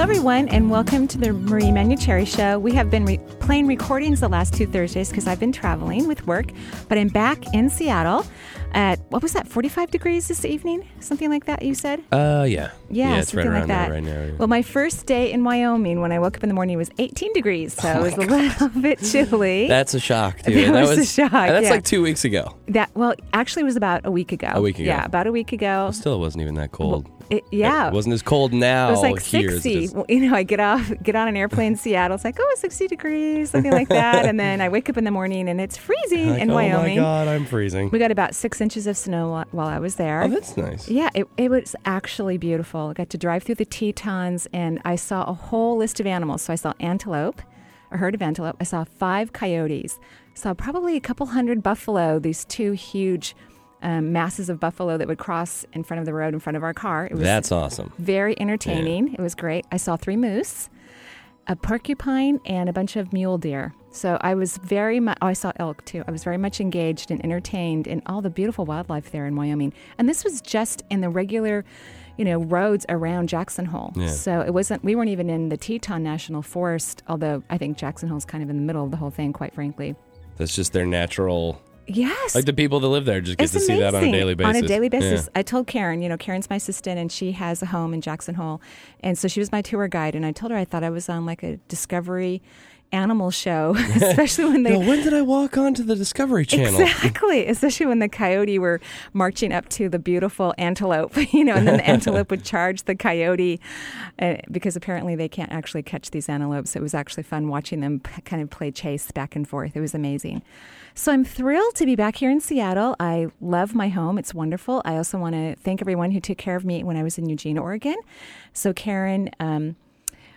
Hello, everyone, and welcome to the Marie Manuchehri Show. We have been re- playing recordings the last two Thursdays because I've been traveling with work, but I'm back in Seattle at what was that, 45 degrees this evening? Something like that, you said? Uh, yeah. Yeah, it's right around like that. there right now. yeah. Well, my first day in Wyoming when I woke up in the morning was 18 degrees, so Oh it was a little bit chilly. That's a shock, too. That And was a shock, that's yeah. like two weeks ago. that well, actually, it was about a week ago. A week ago. Yeah, about a week ago. Still, it wasn't even that cold. It- yeah, It wasn't as cold now. It was like here 60. is- Well, you know, I get off, get on an airplane in Seattle. It's like, oh, 60 degrees, something like that. and then I wake up in the morning and it's freezing Like, in oh Wyoming. Oh my God, I'm freezing. We got about six inches of snow while I was there. Oh, that's nice. yeah, it, it was actually beautiful. I got to drive through the Tetons and I saw a whole list of animals. So I saw antelope, a herd of antelope. I saw five coyotes. Saw probably a couple hundred buffalo, these two huge um, masses of buffalo that would cross in front of the road in front of our car. It was That's awesome. very entertaining. It was great. I saw three moose, a porcupine, and a bunch of mule deer. So I was very much, oh, I saw elk too. I was very much engaged and entertained in all the beautiful wildlife there in Wyoming. And this was just in the regular, you know, roads around Jackson Hole. Yeah. So it wasn't, we weren't even in the Teton National Forest, although I think Jackson Hole's kind of in the middle of the whole thing, quite frankly. That's just their natural. Yes. Like the people that live there just get It's to see that on a daily basis. On a daily basis. Yeah. I told Karen, you know, Karen's my assistant and she has a home in Jackson Hole. And so she was my tour guide. And I told her I thought I was on like a Discovery animal show, especially when they. Yo, when did I walk onto the Discovery Channel? Exactly, especially when the coyote were marching up to the beautiful antelope, you know, and then the antelope would charge the coyote uh, because apparently they can't actually catch these antelopes. It was actually fun watching them p- kind of play chase back and forth. It was amazing. So I'm thrilled to be back here in Seattle. I love my home. It's wonderful. I also want to thank everyone who took care of me when I was in Eugene, Oregon. So Karen, um,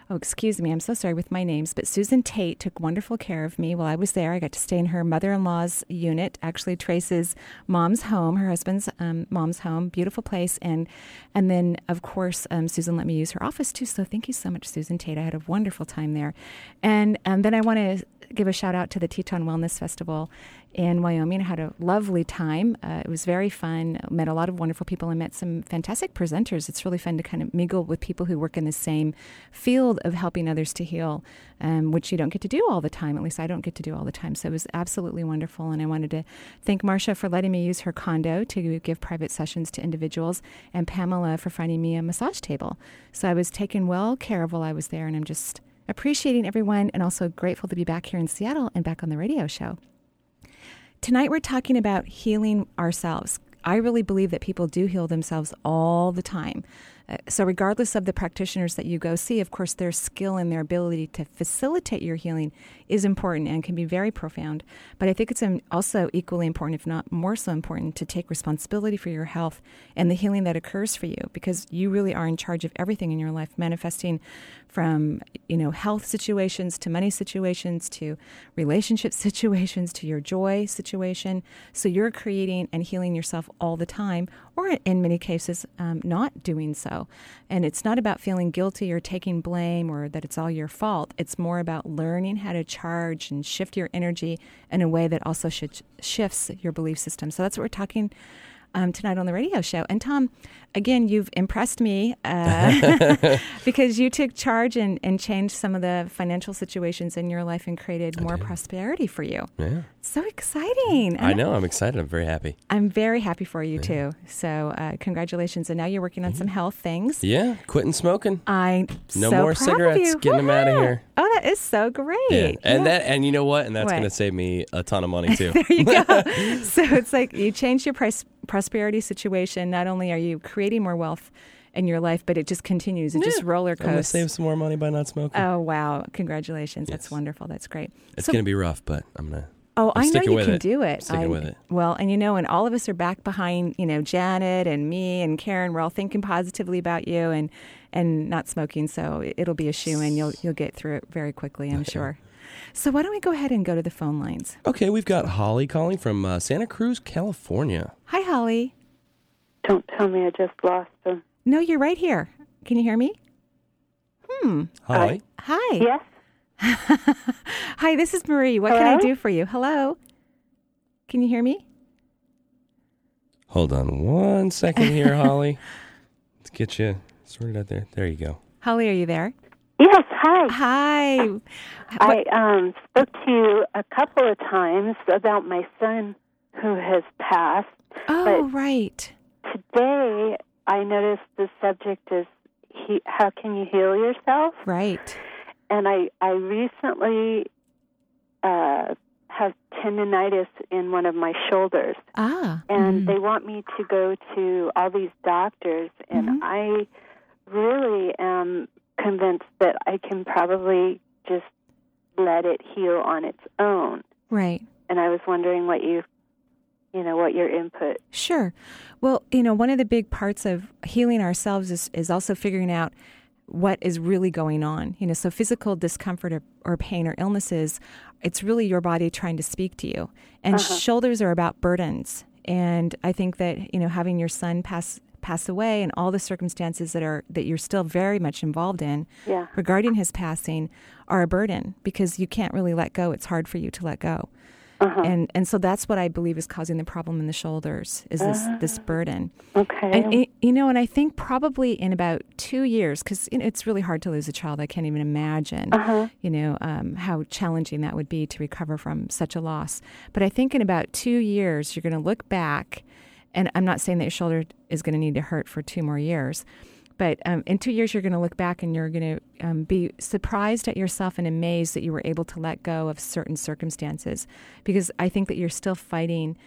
Oh, excuse me. I'm so sorry with my names, but Susan Tate took wonderful care of me while I was there. I got to stay in her mother-in-law's unit, actually Trace's mom's home, her husband's um, mom's home. Beautiful place, and and then of course um, Susan let me use her office too. So thank you so much, Susan Tate. I had a wonderful time there, and um, then I want to give a shout out to the Teton Wellness Festival in Wyoming. I had a lovely time. Uh, it was very fun. Met a lot of wonderful people and met some fantastic presenters. It's really fun to kind of mingle with people who work in the same field of helping others to heal, um, which you don't get to do all the time. At least I don't get to do all the time. So it was absolutely wonderful. And I wanted to thank Marcia for letting me use her condo to give private sessions to individuals, and Pamela for finding me a massage table. So I was taken well care of while I was there, and I'm just appreciating everyone and also grateful to be back here in Seattle and back on the radio show. Tonight, we're talking about healing ourselves. I really believe that people do heal themselves all the time. Uh, so, regardless of the practitioners that you go see, of course, their skill and their ability to facilitate your healing is important and can be very profound. But I think it's um, also equally important, if not more so important, to take responsibility for your health and the healing that occurs for you because you really are in charge of everything in your life, manifesting from you know health situations to money situations to relationship situations to your joy situation. So you're creating and healing yourself all the time, or in many cases, um, not doing so. And it's not about feeling guilty or taking blame or that it's all your fault. It's more about learning how to charge and shift your energy in a way that also sh- shifts your belief system. So that's what we're talking um, tonight on the radio show. And Tom, again, you've impressed me uh, because you took charge and, and changed some of the financial situations in your life and created more prosperity for you. Yeah. So exciting. I know. I'm excited. I'm very happy. I'm very happy for you too. So uh, congratulations. And now you're working on some health things. Yeah. Quitting smoking. I'm No so more proud of cigarettes. Getting them out of here. Oh, that is so great. Yeah. And Yeah. that and you know what? And that's going to save me a ton of money too. there you go. so it's like you change your price, prosperity situation. Not only are you creating more wealth in your life, but it just continues. It just Yeah. roller I'm going to save some more money by not smoking. Oh wow! Congratulations. That's wonderful. That's great. it's so, going to be rough, but I'm going to Oh, I'm I know you with can it. do it. Sticking I- with it. Well, and you know, and all of us are back behind, you know, Janet and me and Karen. We're all thinking positively about you and and not smoking. So it'll be a shoe in. You'll you'll get through it very quickly, I'm sure. So why don't we go ahead and go to the phone lines? Okay, we've got Holly calling from uh, Santa Cruz, California. Hi, Holly. Don't tell me I just lost them. No, you're right here. Can you hear me? Hmm. Holly. Hi. Yes? Hi, this is Marie. What can I do for you? Hello. Can you hear me? Hold on one second here, Holly. Let's get you sorted out there. There you go. Holly, are you there? Yes, hi. Hi. I um, spoke to you a couple of times about my son who has passed. Oh, right. Today, I noticed the subject is he, how can you heal yourself? Right. And I, I recently uh, have tendonitis in one of my shoulders. Ah. and mhm. they want me to go to all these doctors and Mhm. i really am convinced that i can probably just let it heal on its own Right. and i was wondering what you you know what your input Sure. Well, you know, one of the big parts of healing ourselves is, is also figuring out what is really going on. You know, so physical discomfort or, or pain or illnesses, it's really your body trying to speak to you. And uh-huh. shoulders are about burdens. And I think that, you know, having your son pass pass away and all the circumstances that are that you're still very much involved in Yeah. regarding his passing are a burden because you can't really let go. It's hard for you to let go. Uh-huh. And and so that's what I believe is causing the problem in the shoulders is this this burden. okay And y- you know, and I think probably in about two years, because you know, it's really hard to lose a child. I can't even imagine, Uh-huh. you know, um, how challenging that would be to recover from such a loss. But I think in about two years, you're going to look back, and I'm not saying that your shoulder is going to need to hurt for two more years. But um, in two years, you're going to look back and you're going to um, be surprised at yourself and amazed that you were able to let go of certain circumstances. Because I think that you're still fighting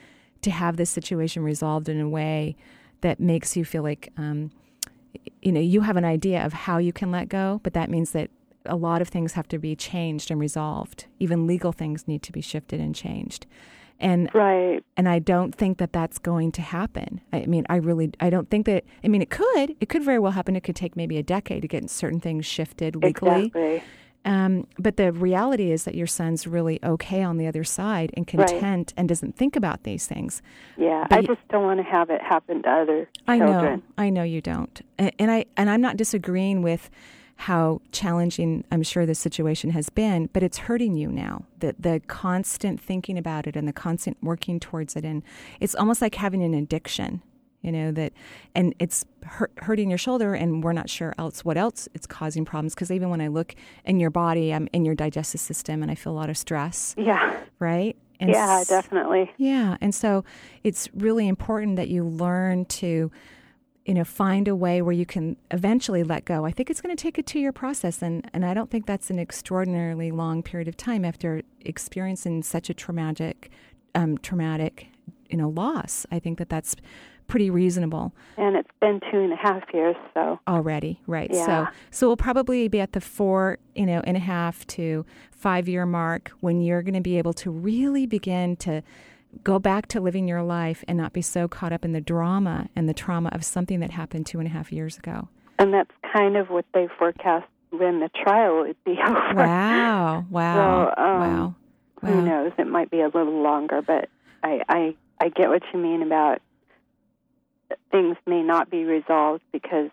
to have this situation resolved in a way that makes you feel like um, you know you have an idea of how you can let go but that means that a lot of things have to be changed and resolved even legal things need to be shifted and changed and right and I don't think that that's going to happen. I mean, I really, I don't think that. I mean, it could, it could very well happen. It could take maybe a decade to get certain things shifted legally. exactly Um, but the reality is that your son's really okay on the other side and Right. content and doesn't think about these things. yeah But i just don't want to have it happen to other I children know, I know you don't, and, and I and I'm not disagreeing with how challenging I'm sure this situation has been, but it's hurting you now. The the constant thinking about it and the constant working towards it, and it's almost like having an addiction. You know that, and it's hurt, hurting your shoulder, and we're not sure else what else it's causing problems. Because even when I look in your body, I'm in your digestive system, and I feel a lot of stress. yeah Right? And yeah definitely yeah, and so it's really important that you learn to, you know, find a way where you can eventually let go. I think it's going to take a two-year process, and and I don't think that's an extraordinarily long period of time after experiencing such a traumatic, um, traumatic, you know, loss. I think that that's pretty reasonable and it's been two and a half years so already, right? Yeah. So so we'll probably be at the four, you know, and a half to five year mark when you're going to be able to really begin to go back to living your life and not be so caught up in the drama and the trauma of something that happened two and a half years ago. and that's kind of what they forecast when the trial would be over Wow! Wow! So, um, wow! Who Wow! knows? It might be a little longer, but I, I I get what you mean about things may not be resolved because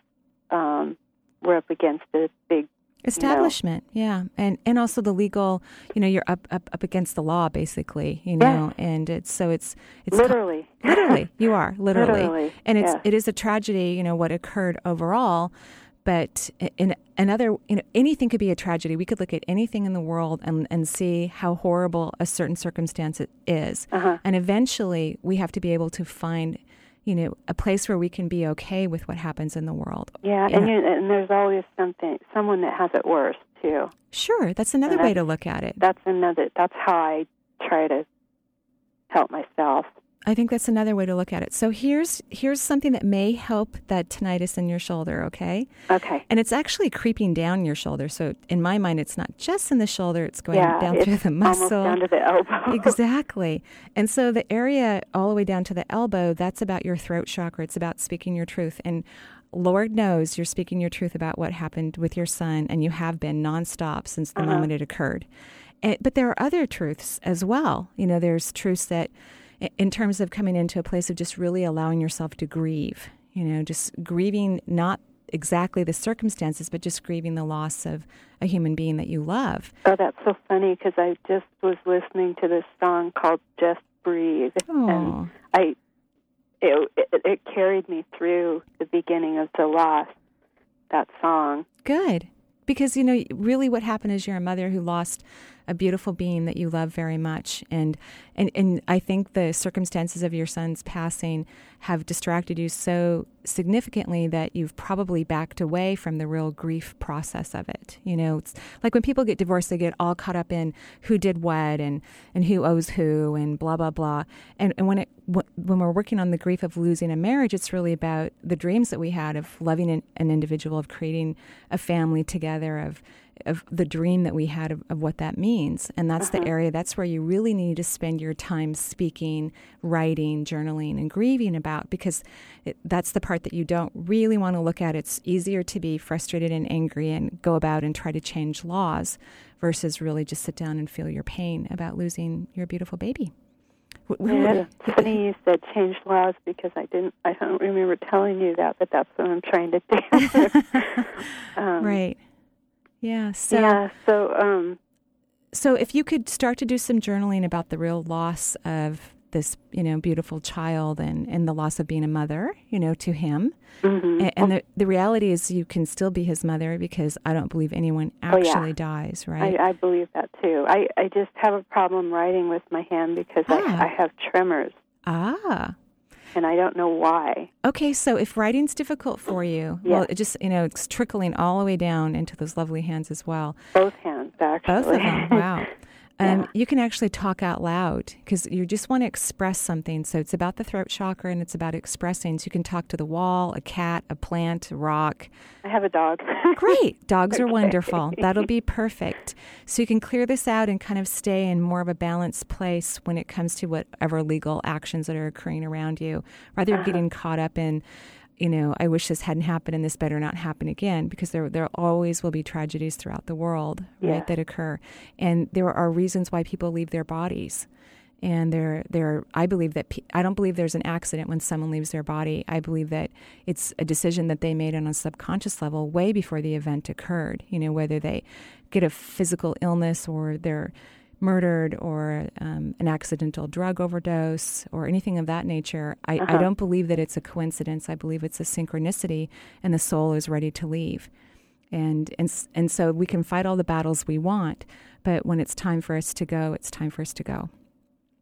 um, we're up against a big. Establishment, yeah, and and also the legal, you know, you're up up, up against the law, basically, you know, and it's so it's it's literally. literally you are literally, Literally, and it's yes. it is a tragedy you know what occurred overall but in another you know anything could be a tragedy we could look at anything in the world and, and see how horrible a certain circumstance it is. Uh-huh. and eventually we have to be able to find you know a place where we can be okay with what happens in the world Yeah, and you, and there's always something, someone that has it worse too. sure that's another And way to look at it That's another. That's how I try to help myself. I think that's another way to look at it. So here's here's something that may help that tendonitis in your shoulder, okay? Okay. And it's actually creeping down your shoulder. So in my mind it's not just in the shoulder, it's going yeah, down it's through the muscle. Almost down to the elbow. exactly. And so the area all the way down to the elbow, that's about your throat chakra. It's about speaking your truth. And Lord knows you're speaking your truth about what happened with your son, and you have been nonstop since the Uh-huh. moment it occurred. And, but there are other truths as well. You know, there's truths that, in terms of coming into a place of just really allowing yourself to grieve, you know, just grieving not exactly the circumstances, but just grieving the loss of a human being that you love. Oh, that's so funny because I just was listening to this song called "Just Breathe," Oh, and I it, it it carried me through the beginning of the loss. That song. good. Because, you know, really what happened is you're a mother who lost a beautiful being that you love very much. And, and, and I think the circumstances of your son's passing have distracted you so significantly that you've probably backed away from the real grief process of it. You know, it's like when people get divorced, they get all caught up in who did what and, and who owes who and blah, blah, blah. And, and when, it, when we're working on the grief of losing a marriage, it's really about the dreams that we had of loving an, an individual, of creating a family together, of of the dream that we had of, of what that means. And that's the area, that's where you really need to spend your time speaking, writing, journaling, and grieving about because it, that's the part that you don't really want to look at. It's easier to be frustrated and angry and go about and try to change laws versus really just sit down and feel your pain about losing your beautiful baby. Yeah, it's funny you said change laws because I didn't. I don't remember telling you that, but that's what I'm trying to do. um, right. Yeah. So yeah. So um, So if you could start to do some journaling about the real loss of this, you know, beautiful child and, and the loss of being a mother, you know, to him. mhm. A- And, the, the reality is you can still be his mother because I don't believe anyone Oh, yeah. actually dies, right? I, I believe that too. I, I just have a problem writing with my hand because Ah. I, I have tremors ah. And I don't know why. Okay, so if writing's difficult for you, well, it just, you know, it's trickling all the way down into those lovely hands as well. Both hands, actually. Both of them. Wow. Um, Yeah. You can actually talk out loud because you just want to express something. So it's about the throat chakra and it's about expressing. So you can talk to the wall, a cat, a plant, a rock. I have a dog. Great. Dogs are wonderful. That'll be perfect. So you can clear this out and kind of stay in more of a balanced place when it comes to whatever legal actions that are occurring around you, rather than getting caught up in, you know, I wish this hadn't happened and this better not happen again, because there there always will be tragedies throughout the world, right, that occur, and there are reasons why people leave their bodies. And there, there. I believe that I don't believe there's an accident when someone leaves their body. I believe that it's a decision that they made on a subconscious level way before the event occurred. You know, whether they get a physical illness or they're murdered or um, an accidental drug overdose or anything of that nature. I, I Uh-huh. don't believe that it's a coincidence. I believe it's a synchronicity, and the soul is ready to leave. And and and so we can fight all the battles we want, but when it's time for us to go, it's time for us to go.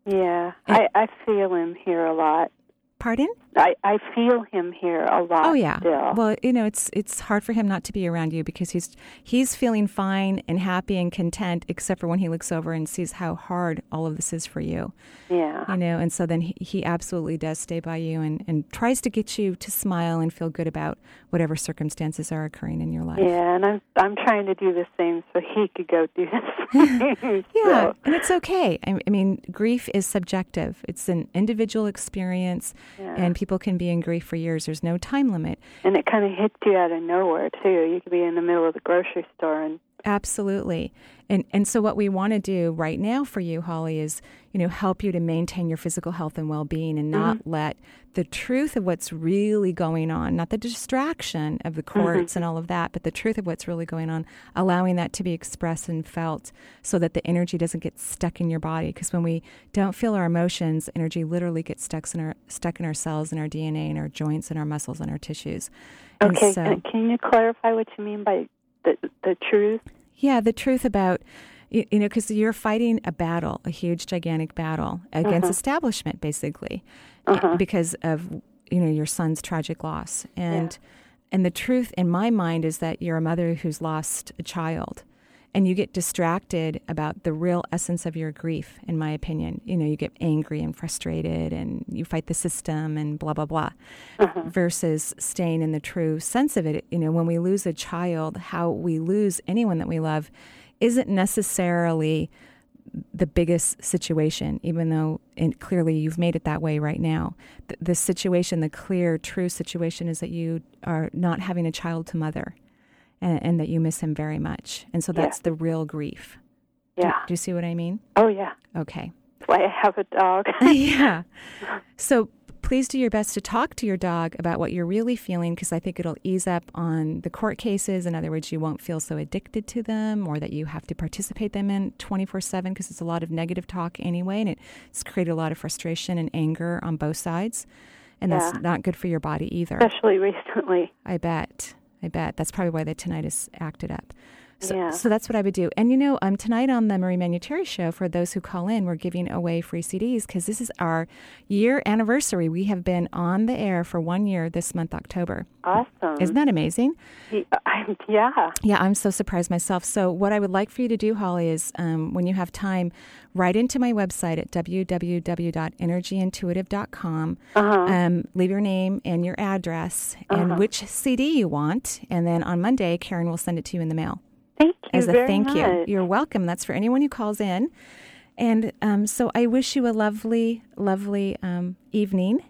yeah, I, I feel him here a lot. Pardon? I, I feel him here a lot. Oh yeah. Still. Well, you know, it's it's hard for him not to be around you because he's he's feeling fine and happy and content, except for when he looks over and sees how hard all of this is for you. yeah. You know, and so then he, he absolutely does stay by you and, and tries to get you to smile and feel good about whatever circumstances are occurring in your life. Yeah, and I'm I'm trying to do the same so he could go do the same. Yeah, So, and it's okay. I, I mean, grief is subjective. It's an individual experience, yeah. and people can be in grief for years. There's no time limit. and it kind of hits you out of nowhere too. You could be in the middle of the grocery store and Absolutely. And and so what we want to do right now for you, Holly, is, you know, help you to maintain your physical health and well-being and not mm-hmm. let the truth of what's really going on, not the distraction of the courts mm-hmm. and all of that, but the truth of what's really going on, allowing that to be expressed and felt so that the energy doesn't get stuck in your body because when we don't feel our emotions, energy literally gets stuck in our stuck in our cells and our DNA and our joints and our muscles and our tissues. And okay. so- can you clarify what you mean by the the truth? Yeah, the truth about you, know because you're fighting a battle, a huge, gigantic battle against Uh-huh. establishment, basically, eh, Uh-huh. because of you know your son's tragic loss. And and the truth in my mind is that you're a mother who's lost a child, and you get distracted about the real essence of your grief in my opinion you know you get angry and frustrated and you fight the system and blah blah blah Uh-huh. versus staying in the true sense of it you know when we lose a child how we lose anyone that we love isn't necessarily the biggest situation, even though and clearly you've made it that way right now. The, the situation, the clear, true situation is that you are not having a child to mother and, and that you miss him very much. And so Yeah. that's the real grief. Yeah. Do, you see what I mean? Oh, yeah. Okay. That's why I have a dog. yeah. So please do your best to talk to your dog about what you're really feeling because I think it'll ease up on the court cases. In other words, you won't feel so addicted to them or that you have to participate them in 24 7 because it's a lot of negative talk anyway. And it's created a lot of frustration and anger on both sides. And that's not good for your body either. Especially recently. I bet. I bet. That's probably why the tendonitis acted up. So, Yeah. so that's what I would do. And you know, um, tonight on the Marie Manuchehri show, for those who call in, we're giving away free CDs because this is our year anniversary. We have been on the air for one year this month, October. Awesome. Isn't that amazing? Yeah. Yeah, I'm so surprised myself. So, what I would like for you to do, Holly, is um, when you have time, write into my website at www.energyintuitive.com. Uh-huh. Um, leave your name and your address and which CD you want. And then on Monday, Karen will send it to you in the mail Thank you as a very thank much. you. You're welcome. That's for anyone who calls in. And um, so I wish you a lovely, lovely um, evening.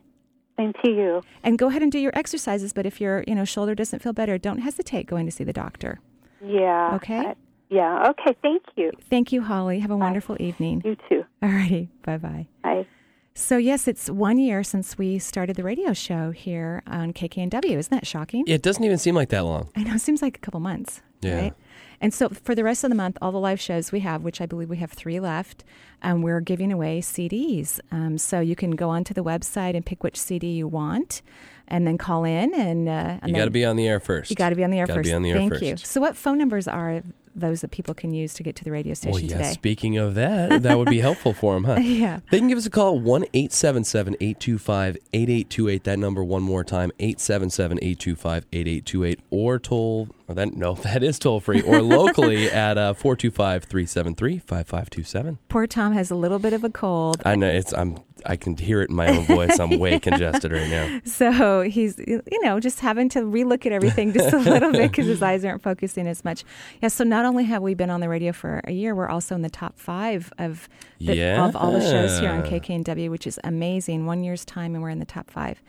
Same to you. And go ahead and do your exercises. But if your you know shoulder doesn't feel better, don't hesitate going to see the doctor. Yeah. Okay. I- yeah. Okay. Thank you. Thank you, Holly. Have a wonderful evening. You too. Alrighty, bye bye. Bye. So yes, it's one year since we started the radio show here on KKNW. Isn't that shocking? It doesn't even seem like that long. I know it seems like a couple months, Yeah. right? And so for the rest of the month, all the live shows we have, which I believe we have three left, um, we're giving away CDs. Um, so you can go onto the website and pick which CD you want, and then call in and. Uh, and You got to be on the air first. You got to be on the air Gotta first. be on the air Thank first. you. So what phone numbers are those that people can use to get to the radio station Well, yeah, today? speaking of that, that would be helpful for them, huh? yeah. They can give us a call at 1 877 825 8828. That number one more time 877 825 8828. Or toll, or that, no, that is toll free, or locally at uh, 425 373 5527. Poor Tom has a little bit of a cold. I know it's, I'm, I can hear it in my own voice. I'm way congested right now. So he's, you know, just having to relook at everything just a little bit because his eyes aren't focusing as much. Yeah. So not only have we been on the radio for a year, we're also in the top five of the, of all the shows here on KKNW, which is amazing. One year's time, and we're in the top 5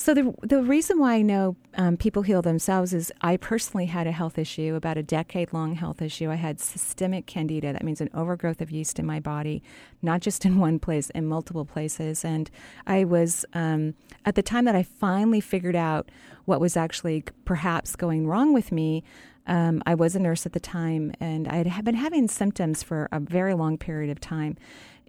So the the reason why I know um, people heal themselves is I personally had a health issue, about a decade long health issue. I had systemic candida. That means an overgrowth of yeast in my body, not just in one place, in multiple places. And I was um, at the time that I finally figured out what was actually perhaps going wrong with me. Um, I was a nurse at the time, and I had been having symptoms for a very long period of time.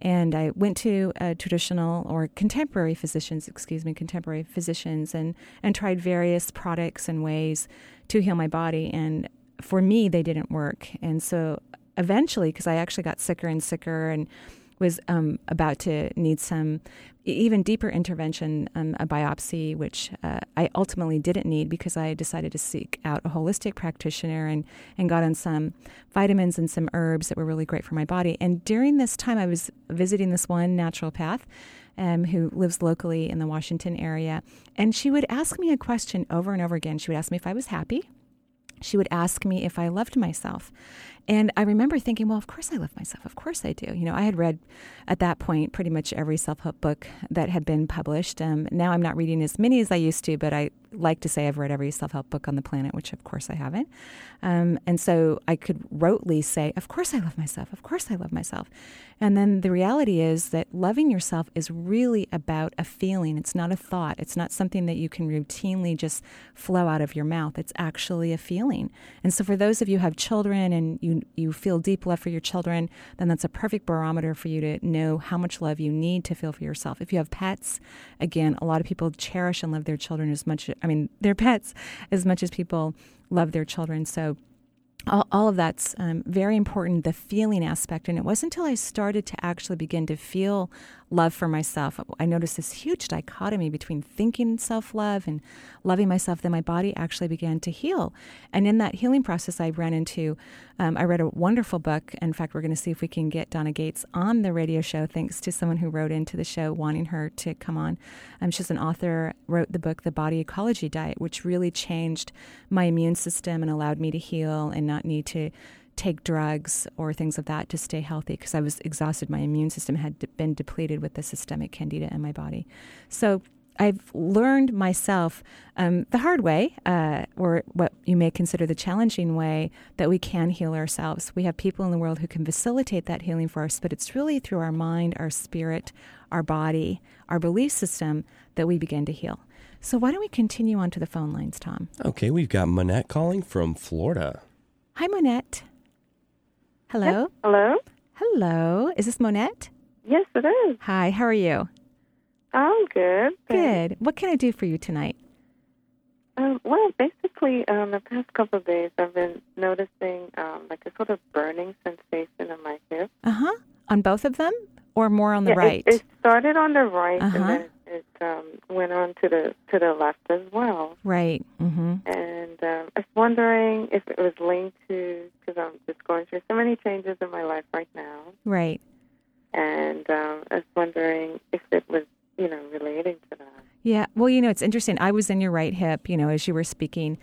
And I went to uh, traditional or contemporary physicians, excuse me, contemporary physicians, and, and tried various products and ways to heal my body. And for me, they didn't work. And so eventually, because I actually got sicker and sicker and was um, about to need some even deeper intervention, um, a biopsy, which uh, I ultimately didn't need because I decided to seek out a holistic practitioner and, and got on some vitamins and some herbs that were really great for my body. And during this time, I was visiting this one naturopath um, who lives locally in the Washington area. And she would ask me a question over and over again. She would ask me if I was happy. She would ask me if I loved myself. And I remember thinking, well, of course I love myself. Of course I do. You know, I had read at that point pretty much every self help book that had been published. Um, now I'm not reading as many as I used to, but I like to say I've read every self help book on the planet, which of course I haven't. Um, and so I could rotely say, of course I love myself. Of course I love myself. And then the reality is that loving yourself is really about a feeling. It's not a thought. It's not something that you can routinely just flow out of your mouth. It's actually a feeling. And so for those of you who have children and you, you feel deep love for your children, then that's a perfect barometer for you to know how much love you need to feel for yourself. If you have pets, again, a lot of people cherish and love their children as much, I mean, their pets as much as people love their children. So all, all of that's um, very important the feeling aspect and it wasn't until i started to actually begin to feel love for myself, I noticed this huge dichotomy between thinking self love and loving myself. Then my body actually began to heal. And in that healing process, I ran into, um, I read a wonderful book. In fact, we're going to see if we can get Donna Gates on the radio show, thanks to someone who wrote into the show wanting her to come on. Um, she's an author, wrote the book, The Body Ecology Diet, which really changed my immune system and allowed me to heal and not need to take drugs or things of that to stay healthy because I was exhausted. My immune system had been depleted with the systemic candida in my body. So I've learned myself um, the hard way, uh, or what you may consider the challenging way, that we can heal ourselves. We have people in the world who can facilitate that healing for us, but it's really through our mind, our spirit, our body, our belief system that we begin to heal. So, why don't we continue on to the phone lines, Tom? Okay, we've got Monette calling from Florida. Hi, Monette. Hello. Hello? Hello. Is this Monette? Yes, it is. Hi, how are you? I'm good. Good. What can I do for you tonight? Um, well, basically, um, the past couple of days, I've been noticing um, like a sort of burning sensation in my hip. Uh huh. On both of them, or more on the yeah, right? It, it started on the right, Uh-huh. and then it um, went on to the to the left as well. right. Mm-hmm. And um, I was wondering if it was linked to because I'm just going through so many changes in my life right now, Right. and um, I was wondering if it was you know relating to that. Yeah. Well, you know, it's interesting. I was in your right hip, you know, as you were speaking.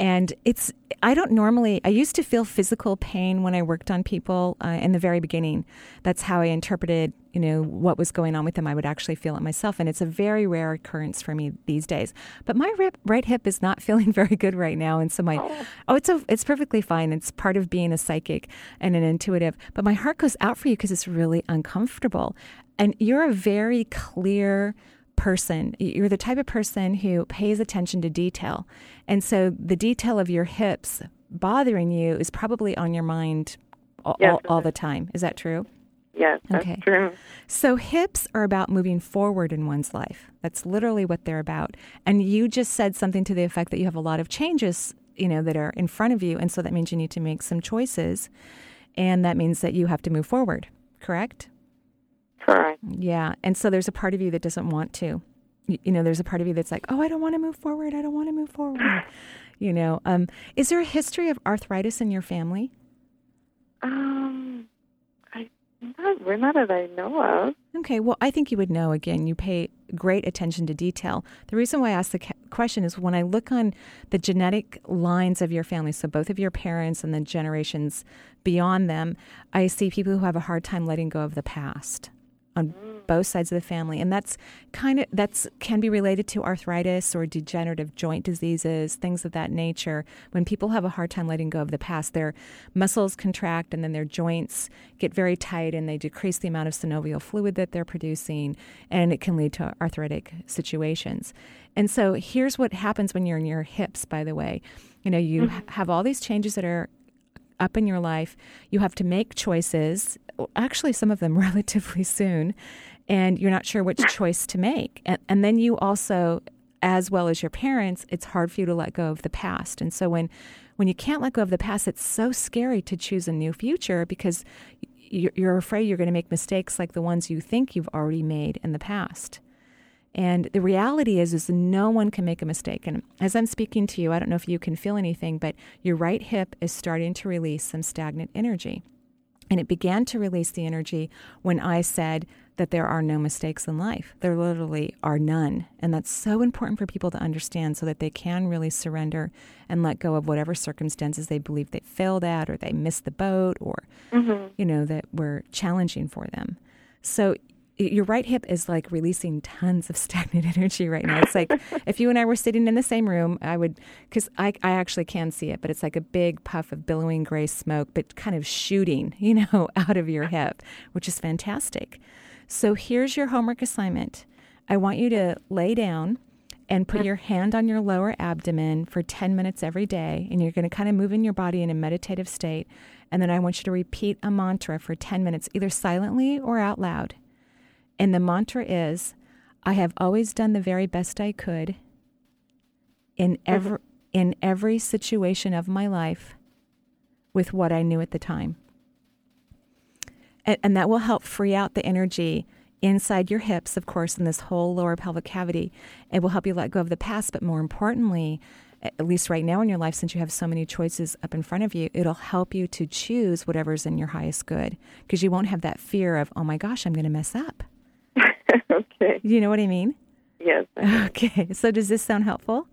And it's, I don't normally, I used to feel physical pain when I worked on people uh, in the very beginning. That's how I interpreted, you know, what was going on with them. I would actually feel it myself. And it's a very rare occurrence for me these days. But my rip, right hip is not feeling very good right now. And so my, oh, it's, a, it's perfectly fine. It's part of being a psychic and an intuitive. But my heart goes out for you because it's really uncomfortable. And you're a very clear, person. You're the type of person who pays attention to detail. And so the detail of your hips bothering you is probably on your mind all, Yes, all, all the time. Is that true? Yes, that's Okay. true. So hips are about moving forward in one's life. That's literally what they're about. And you just said something to the effect that you have a lot of changes, you know, that are in front of you, and so that means you need to make some choices, and that means that you have to move forward. Correct? Correct. Yeah. And so there's a part of you that doesn't want to. You know, there's a part of you that's like, oh, I don't want to move forward. I don't want to move forward. you know, um, is there a history of arthritis in your family? Um, I not, not that I know of. Okay, well, I think you would know. Again, you pay great attention to detail. The reason why I asked the ca- question is when I look on the genetic lines of your family, so both of your parents and the generations beyond them, I see people who have a hard time letting go of the past on both sides of the family, and that's kind of that's can be related to arthritis or degenerative joint diseases, things of that nature. When people have a hard time letting go of the past, their muscles contract and then their joints get very tight and they decrease the amount of synovial fluid that they're producing, and it can lead to arthritic situations. And so here's what happens when you're in your hips, by the way. You know, you mm-hmm. ha- have all these changes that are up in your life, you have to make choices, actually, some of them relatively soon, and you're not sure which choice to make. And, and then you also, as well as your parents, it's hard for you to let go of the past. And so when, when you can't let go of the past, it's so scary to choose a new future because you're, you're afraid you're going to make mistakes like the ones you think you've already made in the past. And the reality is, is no one can make a mistake. And as I'm speaking to you, I don't know if you can feel anything, but your right hip is starting to release some stagnant energy. And it began to release the energy when I said that there are no mistakes in life. There literally are none. And that's so important for people to understand so that they can really surrender and let go of whatever circumstances they believe they failed at or they missed the boat or, mm-hmm. you know, that were challenging for them. So your right hip is like releasing tons of stagnant energy right now. It's like if you and I were sitting in the same room, I would, because I, I actually can see it, but it's like a big puff of billowing gray smoke, but kind of shooting, you know, out of your hip, which is fantastic. So here's your homework assignment. I want you to lay down and put mm. your hand on your lower abdomen for 10 minutes every day. And you're going to kind of move in your body in a meditative state. And then I want you to repeat a mantra for 10 minutes, either silently or out loud. And the mantra is I have always done the very best I could in mm-hmm. every, in every situation of my life with what I knew at the time. And, and that will help free out the energy inside your hips, of course, in this whole lower pelvic cavity. It will help you let go of the past, but more importantly, at least right now in your life, since you have so many choices up in front of you, it'll help you to choose whatever's in your highest good because you won't have that fear of, oh my gosh, I'm going to mess up. okay. Do you know what I mean? Yes. Okay. So does this sound helpful?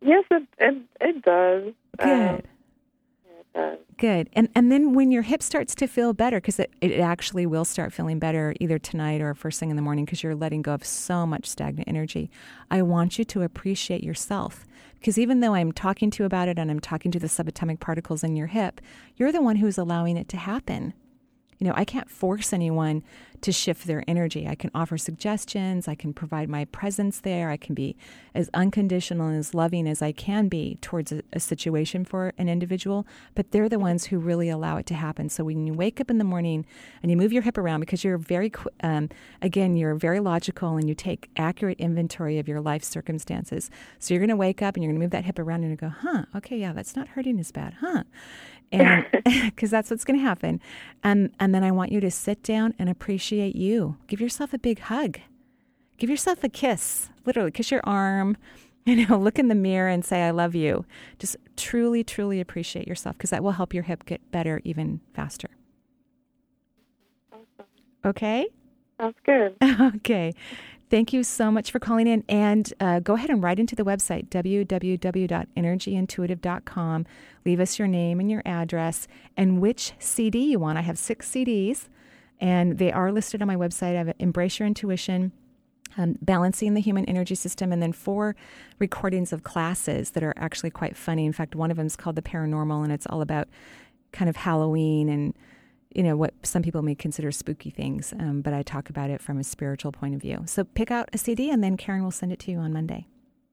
Yes, it it, it does. Good. Um, it does. Good. And and then when your hip starts to feel better, because it, it actually will start feeling better either tonight or first thing in the morning, because you're letting go of so much stagnant energy, I want you to appreciate yourself. Because even though I'm talking to you about it and I'm talking to the subatomic particles in your hip, you're the one who's allowing it to happen. You know, I can't force anyone to shift their energy. I can offer suggestions. I can provide my presence there. I can be as unconditional and as loving as I can be towards a, a, situation for an individual. But they're the ones who really allow it to happen. So when you wake up in the morning and you move your hip around, because you're very, um, again, you're very logical and you take accurate inventory of your life circumstances. So you're going to wake up and you're going to move that hip around and go, huh, okay, yeah, that's not hurting as bad, huh? And because that's what's going to happen. And and then i want you to sit down and appreciate you. Give yourself a big hug. Give yourself a kiss literally. Kiss your arm you know look in the mirror and say i love you. Just truly truly appreciate yourself because that will help your hip get better even faster. Okay? Sounds good. okay Thank you so much for calling in. And uh, go ahead and write into the website, www.energyintuitive.com. Leave us your name and your address and which CD you want. I have six CDs, and they are listed on my website. I have Embrace Your Intuition. Um, balancing the human energy system, and then four recordings of classes that are actually quite funny. In fact, one of them is called The Paranormal, and it's all about kind of Halloween and you know what some people may consider spooky things, um, but I talk about it from a spiritual point of view. So pick out a CD, and then Karen will send it to you on Monday.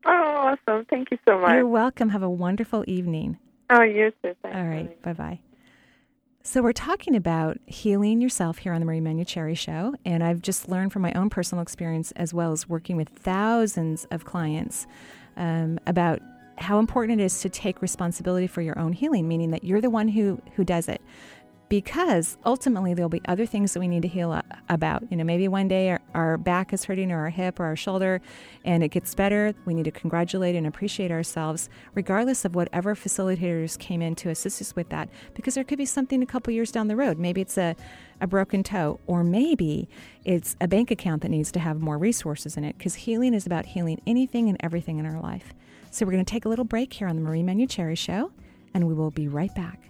Oh, awesome! Thank you so much. You're welcome. Have a wonderful evening. Oh, you too. Thanks, All right. Bye bye. So we're talking about healing yourself here on the Marie Manuchehri Show, and I've just learned from my own personal experience, as well as working with thousands of clients, um, about how important it is to take responsibility for your own healing, meaning that you're the one who who does it because ultimately there'll be other things that we need to heal about. You know, maybe one day our, our, back is hurting or our hip or our shoulder and it gets better. We need to congratulate and appreciate ourselves, regardless of whatever facilitators came in to assist us with that, because there could be something a couple years down the road. Maybe it's a, a broken toe, or maybe it's a bank account that needs to have more resources in it, because healing is about healing anything and everything in our life. So we're going to take a little break here on the Marie Manuchehri Show, and we will be right back.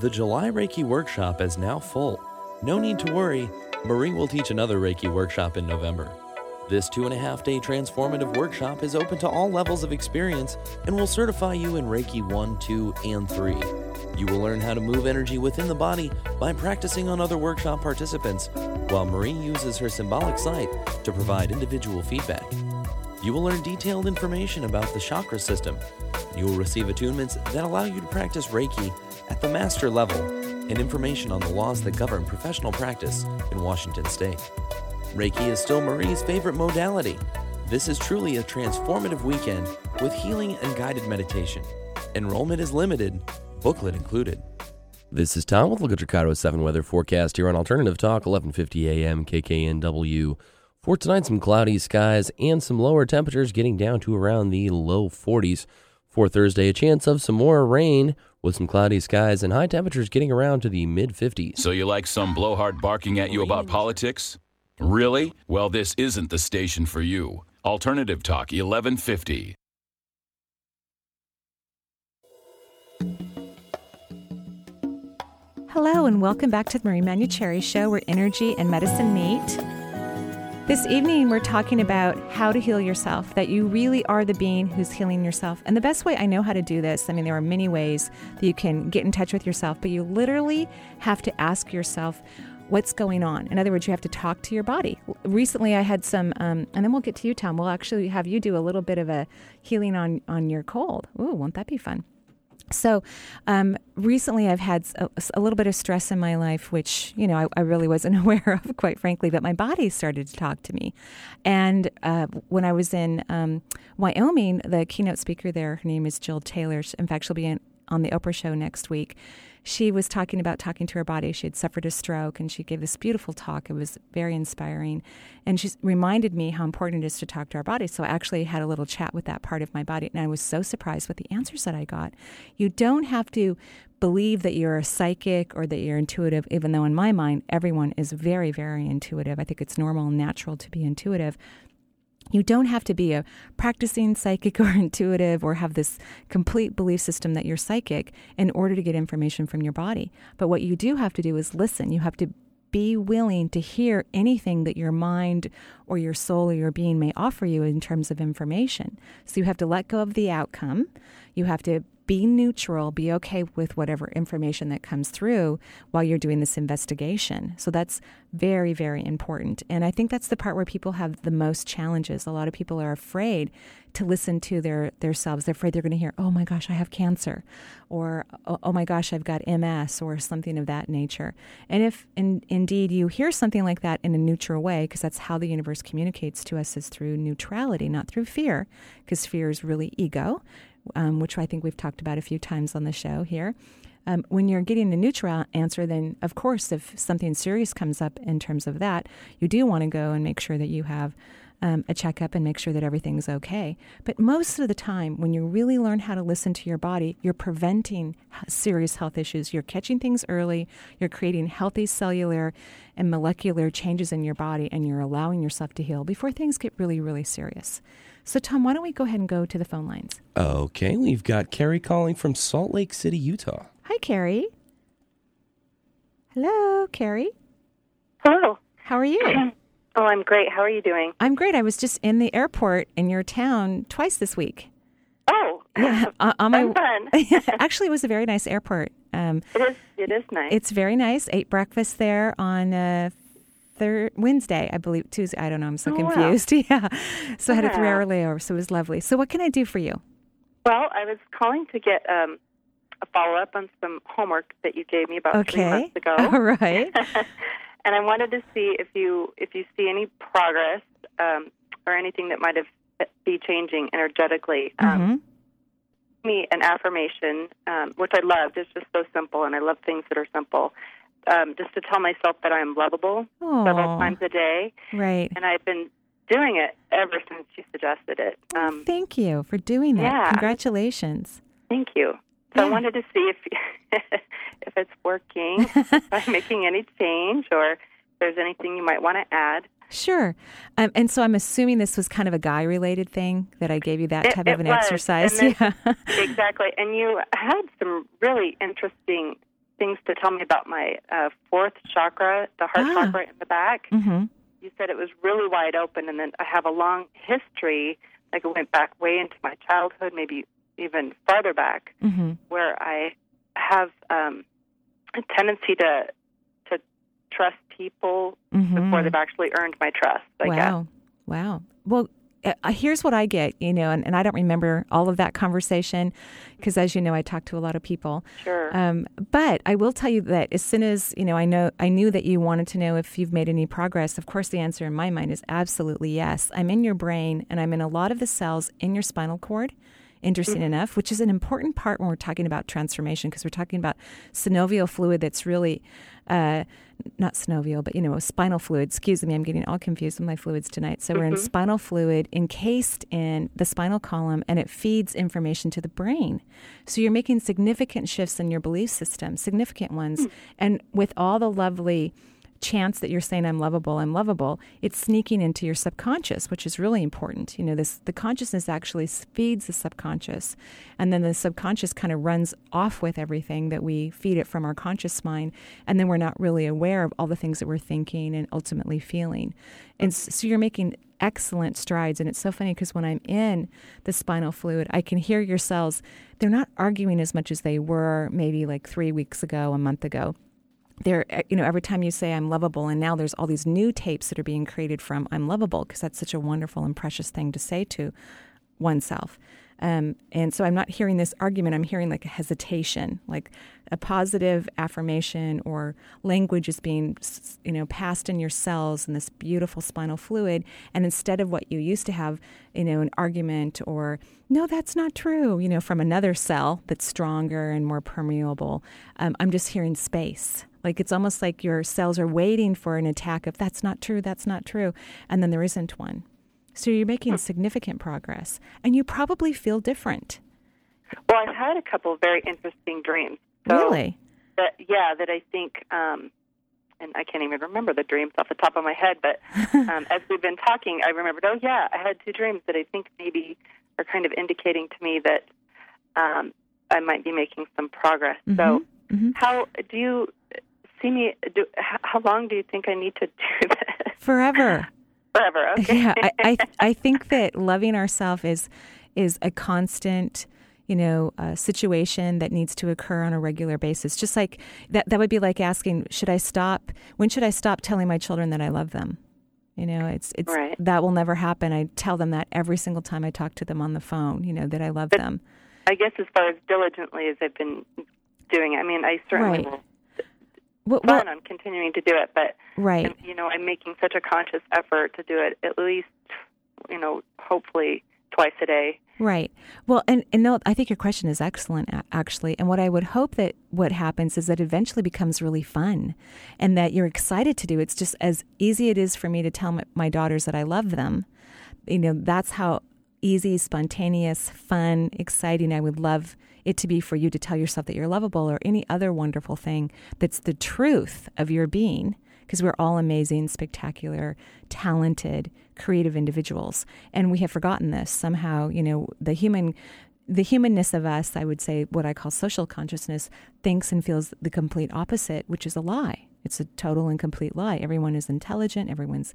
The July Reiki workshop is now full. No need to worry, Marie will teach another Reiki workshop in November. This two and a half day transformative workshop is open to all levels of experience and will certify you in Reiki 1, 2, and 3. You will learn how to move energy within the body by practicing on other workshop participants, while Marie uses her symbolic sight to provide individual feedback. You will learn detailed information about the chakra system. You will receive attunements that allow you to practice Reiki at the master level and information on the laws that govern professional practice in Washington state. Reiki is still Marie's favorite modality. This is truly a transformative weekend with healing and guided meditation. Enrollment is limited, booklet included. This is Tom with Look at Your KIRO 7 weather forecast here on Alternative Talk, 1150 AM KKNW. For tonight, some cloudy skies and some lower temperatures getting down to around the low 40s. For Thursday, a chance of some more rain with some cloudy skies and high temperatures getting around to the mid 50s. So you like some blowhard barking at you about politics? Really? Well, this isn't the station for you. Alternative Talk 1150. Hello, and welcome back to the Marie Manuchehri Show, where energy and medicine meet. This evening, we're talking about how to heal yourself, that you really are the being who's healing yourself. And the best way I know how to do this, I mean, there are many ways that you can get in touch with yourself, but you literally have to ask yourself, what's going on. In other words, you have to talk to your body. Recently, I had some, um, and then we'll get to you, Tom. We'll actually have you do a little bit of a healing on on your cold. Ooh, won't that be fun? So, um, recently I've had a, a, little bit of stress in my life, which, you know, I, I, really wasn't aware of, quite frankly, but my body started to talk to me. And uh, when I was in um, Wyoming, the keynote speaker there, her name is Jill Taylor. In fact, she'll be in, on the Oprah show next week she was talking about talking to her body. She had suffered a stroke and she gave this beautiful talk. It was very inspiring. And she reminded me how important it is to talk to our body. So I actually had a little chat with that part of my body. And I was so surprised with the answers that I got. You don't have to believe that you're a psychic or that you're intuitive, even though in my mind, everyone is very, very intuitive. I think it's normal and natural to be intuitive. You don't have to be a practicing psychic or intuitive or have this complete belief system that you're psychic in order to get information from your body. But what you do have to do is listen. You have to be willing to hear anything that your mind or your soul or your being may offer you in terms of information. So you have to let go of the outcome. You have to be neutral, be okay with whatever information that comes through while you're doing this investigation. So that's very, very important. And I think that's the part where people have the most challenges. A lot of people are afraid to listen to their themselves. They're afraid they're going to hear, "Oh my gosh, I have cancer," or "Oh, oh my gosh, I've got MS," or something of that nature. And if in, indeed you hear something like that in a neutral way, because that's how the universe communicates to us is through neutrality, not through fear, because fear is really ego um, which I think we've talked about a few times on the show here. Um, when you're getting a neutral answer, then of course, if something serious comes up in terms of that, you do want to go and make sure that you have um, a checkup and make sure that everything's okay. But most of the time, when you really learn how to listen to your body, you're preventing serious health issues. You're catching things early, you're creating healthy cellular and molecular changes in your body, and you're allowing yourself to heal before things get really, really serious. So, Tom, why don't we go ahead and go to the phone lines? Okay, we've got Carrie calling from Salt Lake City, Utah. Hi, Carrie. Hello, Carrie. Hello. How are you? Oh, I'm great. How are you doing? I'm great. I was just in the airport in your town twice this week. Oh, yeah. on my, fun. actually, it was a very nice airport. Um, it is. It is nice. It's very nice. Ate breakfast there on uh, third Wednesday, I believe Tuesday. I don't know. I'm so oh, confused. Wow. yeah. So I had a three-hour layover, so it was lovely. So what can I do for you? Well, I was calling to get um, a follow-up on some homework that you gave me about okay. three months ago. All right. and I wanted to see if you if you see any progress um, or anything that might have be changing energetically. Mm-hmm. Um, me an affirmation, um, which I loved. It's just so simple, and I love things that are simple. Um, just to tell myself that I am lovable Aww. several times a day. Right. And I've been doing it ever since you suggested it. Um, oh, thank you for doing that. Yeah. Congratulations. Thank you. So yeah. I wanted to see if if it's working, if I'm making any change, or if there's anything you might want to add. Sure. Um, and so I'm assuming this was kind of a guy related thing that I gave you that it, type of an was. exercise. Then, yeah. exactly. And you had some really interesting things to tell me about my uh, fourth chakra, the heart ah. chakra in the back. Mm-hmm. You said it was really wide open, and then I have a long history. Like it went back way into my childhood, maybe even farther back, mm-hmm. where I have um, a tendency to to trust people mm-hmm. before they've actually earned my trust. I wow, guess. wow. Well, here's what I get, you know, and, and I don't remember all of that conversation because, as you know, I talk to a lot of people. Sure. Um, but I will tell you that as soon as you know, I know I knew that you wanted to know if you've made any progress. Of course, the answer in my mind is absolutely yes. I'm in your brain, and I'm in a lot of the cells in your spinal cord interesting mm-hmm. enough, which is an important part when we're talking about transformation because we're talking about synovial fluid that's really uh, not synovial, but you know, spinal fluid. Excuse me, I'm getting all confused with my fluids tonight. So mm-hmm. we're in spinal fluid encased in the spinal column, and it feeds information to the brain. So you're making significant shifts in your belief system, significant ones, mm-hmm. and with all the lovely chance that you're saying I'm lovable, I'm lovable, it's sneaking into your subconscious, which is really important. You know, this the consciousness actually feeds the subconscious, and then the subconscious kind of runs off with everything that we feed it from our conscious mind, and then we're not really aware of all the things that we're thinking and ultimately feeling. And so you're making excellent strides. And it's so funny because when I'm in the spinal fluid, I can hear your cells. They're not arguing as much as they were maybe like three weeks ago, a month ago. They're, eh, you know, every time you say I'm lovable, and now there's all these new tapes that are being created from I'm lovable because that's such a wonderful and precious thing to say to oneself. Um, and so I'm not hearing this argument. I'm hearing like a hesitation, like a positive affirmation or language is being, you know, passed in your cells in this beautiful spinal fluid. And instead of what you used to have, you know, an argument or no, that's not true, you know, from another cell that's stronger and more permeable, um, I'm just hearing space. Like it's almost like your cells are waiting for an attack of that's not true, that's not true, and then there isn't one. So you're making significant progress, and you probably feel different. Well, I've had a couple of very interesting dreams. So really? That, yeah, that I think, um, and I can't even remember the dreams off the top of my head, but um, as we've been talking, I remembered, oh, yeah, I had two dreams that I think maybe are kind of indicating to me that um, I might be making some progress. Mm-hmm. So, mm-hmm. how do you Do, how long do you think I need to do this? Forever forever. Okay. Yeah, I, I, I think that loving ourselves is is a constant you know, a situation that needs to occur on a regular basis. Just like that, that would be like asking, should I stop? When should I stop telling my children that I love them? You know, it's it's right. that will never happen. I tell them that every single time I talk to them on the phone. You know that I love but them. I guess as far as diligently as I've been doing, it, I mean, I certainly right. will well, plan on continuing to do it, but right, you know, I'm making such a conscious effort to do it at least, you know, hopefully twice a day. Right. Well, and, and no, I think your question is excellent, actually. And what I would hope that what happens is that eventually becomes really fun and that you're excited to do. It's just as easy it is for me to tell my, my daughters that I love them. You know, that's how easy, spontaneous, fun, exciting I would love it to be for you to tell yourself that you're lovable or any other wonderful thing that's the truth of your being because we're all amazing, spectacular, talented, creative individuals. And we have forgotten this somehow, you know, the human the humanness of us, I would say what I call social consciousness, thinks and feels the complete opposite, which is a lie. It's a total and complete lie. Everyone is intelligent, everyone's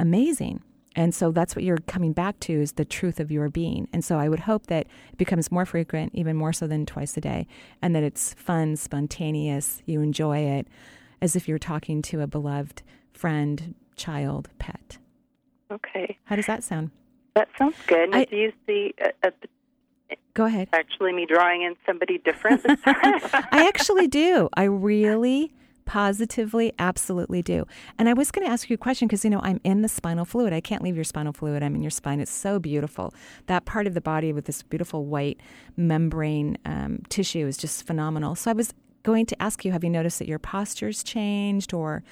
amazing. And so that's what you're coming back to is the truth of your being. And so I would hope that it becomes more frequent, even more so than twice a day, and that it's fun, spontaneous, you enjoy it as if you're talking to a beloved friend, child, pet. Okay. How does that sound? That sounds good. I, do you see a, a, Go ahead. Actually, me drawing in somebody different? I actually do. I really positively absolutely do. And i was going to ask you a question because you know i'm in the spinal fluid. I can't leave your spinal fluid. I'm in your spine it's so beautiful. That part of the body with this beautiful white membrane um, tissue is just phenomenal. So i was going to ask you have you noticed that your posture's changed or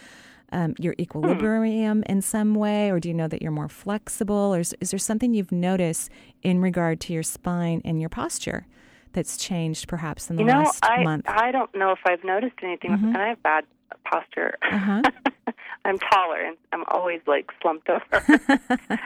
um, your equilibrium hmm. in some way, or do you know that you're more flexible, or is, is, there something you've noticed in regard to your spine and your posture that's changed perhaps in the you know, last I, month? I don't know if I've noticed anything, Mhm. and I have bad posture. Uh-huh. I'm taller, and I'm always like slumped over.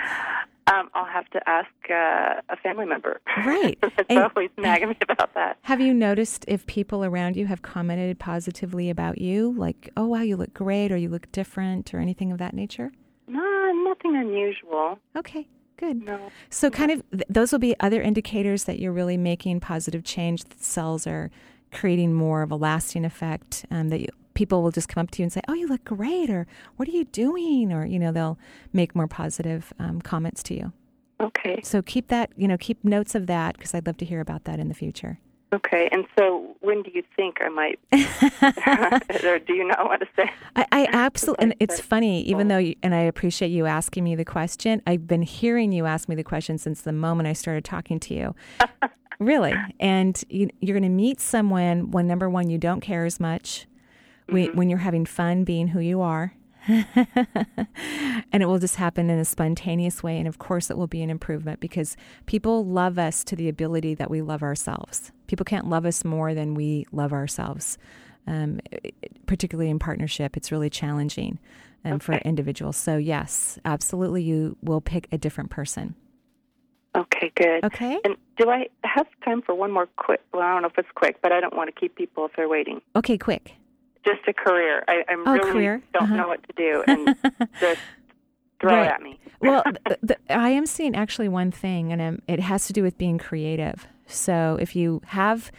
um, I'll have to ask uh, a family member. Right. That's And- always nagging me about that. Have you noticed if people around you have commented positively about you, like, oh, wow, you look great, or you look different, or anything of that nature? No, nothing unusual. Okay, good. No. So, kind of, th- those will be other indicators that you're really making positive change. The cells are creating more of a lasting effect. Um, that you, people will just come up to you and say, "Oh, you look great," or "What are you doing?" Or you know, they'll make more positive um, comments to you. Okay. So keep that, you know, keep notes of that because I'd love to hear about that in the future. Okay. And so, when do you think I might, or do you not want to say? I, I absolutely, and it's funny, even though, you, and I appreciate you asking me the question. I've been hearing you ask me the question since the moment I started talking to you. really. And you, you're going to meet someone when, number one, you don't care as much, when, mm-hmm. when you're having fun being who you are. and it will just happen in a spontaneous way. And of course, it will be an improvement because people love us to the ability that we love ourselves. People can't love us more than we love ourselves. um, particularly in partnership. It's really challenging um, for individuals. So, yes, absolutely, you will pick a different person. Okay, good. Okay? And do I have time for one more quick? Well, I don't know if it's quick, but I don't want to keep people if they're waiting. Okay, quick. Just a career. I, I'm Oh, really career. don't Uh-huh. know what to do, and just throw Right. it at me. well, th- th- I am seeing actually one thing, and um, it has to do with being creative. So, if you have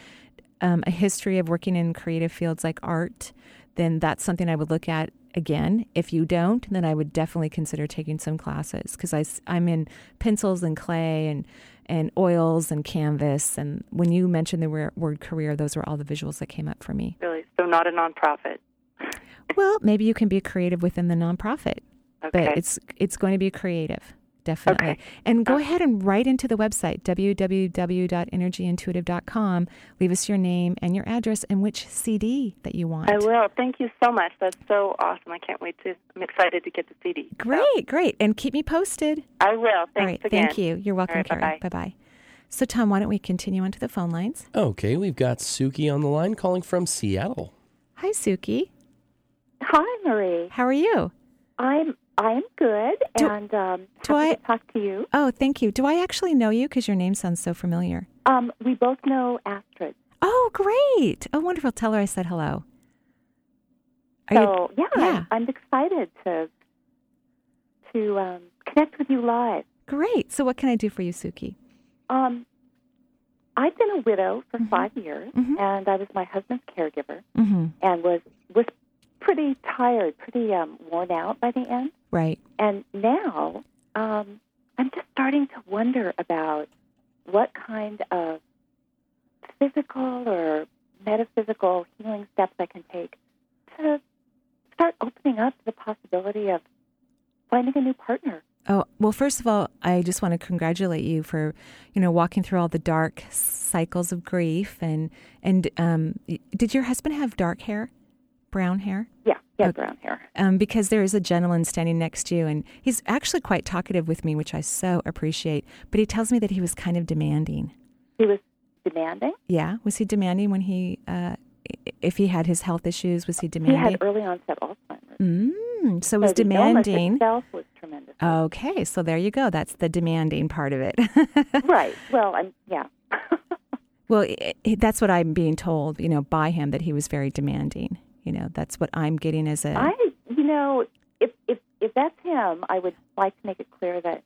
um, a history of working in creative fields like art, then that's something I would look at again. If you don't, then I would definitely consider taking some classes because I'm in pencils and clay and and oils and canvas. And when you mentioned the word, career, those were all the visuals that came up for me. Really, so not a nonprofit. Well, maybe you can be creative within the nonprofit Okay. but it's it's going to be creative definitely Okay. and go uh, ahead and write into the website www.energyintuitive.com leave us your name and your address and which cd that you want I will. Thank you so much. That's so awesome. I can't wait to. I'm excited to get the CD. So, great great and keep me posted I will. Thanks all right again. thank you you're welcome All right, Carrie bye-bye. bye-bye so tom why don't we continue on to the phone lines Okay, we've got Suki on the line calling from Seattle. hi suki Hi, Marie. how are you I'm I'm good, Do- and um, do happy I- to talk to you. oh thank you do i actually know you because your name sounds so familiar Um, we both know Astrid, oh great oh wonderful tell her i said hello Are you- so yeah, yeah. I'm, I'm excited to to um, connect with you live. great so what can i do for you suki Um, I've been a widow for Mhm. five years, Mhm. and I was my husband's caregiver, mm-hmm. and was was pretty tired, pretty um, worn out by the end. right And now um, I'm just starting to wonder about what kind of physical or metaphysical healing steps I can take to start opening up the possibility of finding a new partner. Oh, well, first of all, I just want to congratulate you for, you know, walking through all the dark cycles of grief and and um did your husband have dark hair? Brown hair? Yeah, had Okay. brown hair. Um, because there is a gentleman standing next to you, and he's actually quite talkative with me, which I so appreciate. But he tells me that he was kind of demanding. He was demanding. Yeah, was he demanding when he, uh, if he had his health issues, was he demanding? He had early onset Alzheimer's. mm, so So was demanding. itself was tremendous. Okay, so there you go. That's the demanding part of it. Right. Well, I'm yeah. Well, i i that's what I'm being told, you know, by him that he was very demanding. You know, that's what I'm getting as a. I, you know, if if if that's him, I would like to make it clear that